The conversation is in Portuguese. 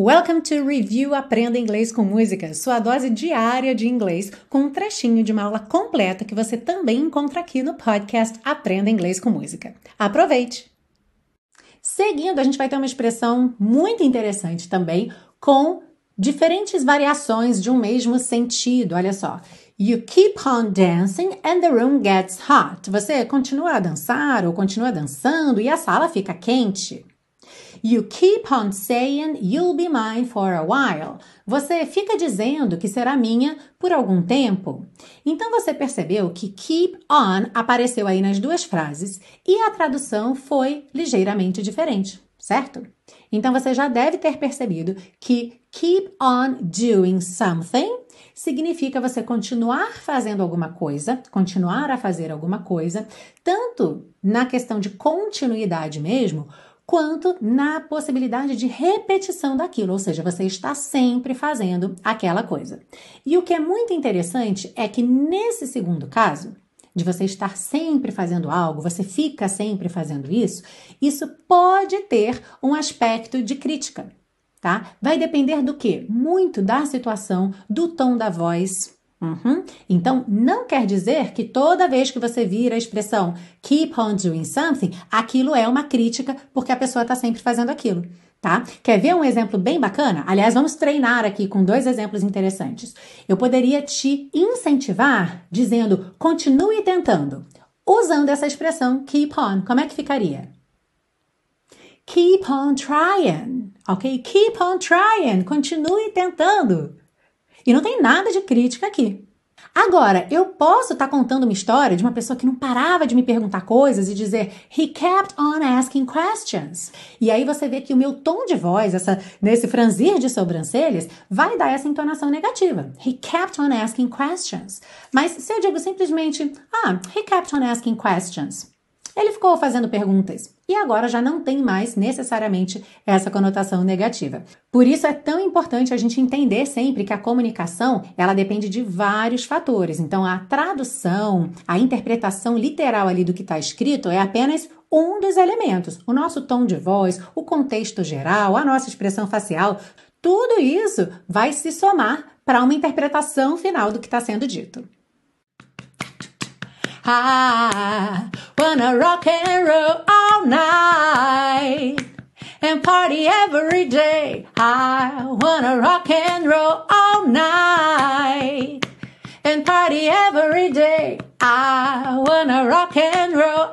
Welcome to Review Aprenda Inglês com Música, sua dose diária de inglês, com um trechinho de uma aula completa que você também encontra aqui no podcast Aprenda Inglês com Música. Aproveite! Seguindo, a gente vai ter uma expressão muito interessante também, com diferentes variações de um mesmo sentido. Olha só. You keep on dancing and the room gets hot. Você continua a dançar ou continua dançando e a sala fica quente. You keep on saying you'll be mine for a while. Você fica dizendo que será minha por algum tempo. Então você percebeu que keep on apareceu aí nas duas frases e a tradução foi ligeiramente diferente, certo? Então você já deve ter percebido que keep on doing something significa você continuar fazendo alguma coisa, continuar a fazer alguma coisa, tanto na questão de continuidade mesmo, quanto na possibilidade de repetição daquilo, ou seja, você está sempre fazendo aquela coisa. E o que é muito interessante é que nesse segundo caso, de você estar sempre fazendo algo, você fica sempre fazendo isso, isso pode ter um aspecto de crítica, tá? Vai depender do que? Muito da situação, do tom da voz, Uhum. Então, não quer dizer que toda vez que você vira a expressão keep on doing something, aquilo é uma crítica porque a pessoa está sempre fazendo aquilo, tá? Quer ver um exemplo bem bacana? Aliás, vamos treinar aqui com dois exemplos interessantes. Eu poderia te incentivar dizendo continue tentando, usando essa expressão keep on. Como é que ficaria? Keep on trying, ok? Keep on trying, continue tentando. E não tem nada de crítica aqui. Agora, eu posso estar tá contando uma história de uma pessoa que não parava de me perguntar coisas e dizer He kept on asking questions. E aí você vê que o meu tom de voz, essa, nesse franzir de sobrancelhas, vai dar essa entonação negativa. He kept on asking questions. Mas se eu digo simplesmente Ah, he kept on asking questions. Ele ficou fazendo perguntas e agora já não tem mais necessariamente essa conotação negativa. Por isso é tão importante a gente entender sempre que a comunicação, ela depende de vários fatores. Então a tradução, a interpretação literal ali do que está escrito é apenas um dos elementos. O nosso tom de voz, o contexto geral, a nossa expressão facial, tudo isso vai se somar para uma interpretação final do que está sendo dito. I wanna rock and roll all night and party every day. I wanna rock and roll all night and party every day. I wanna rock and roll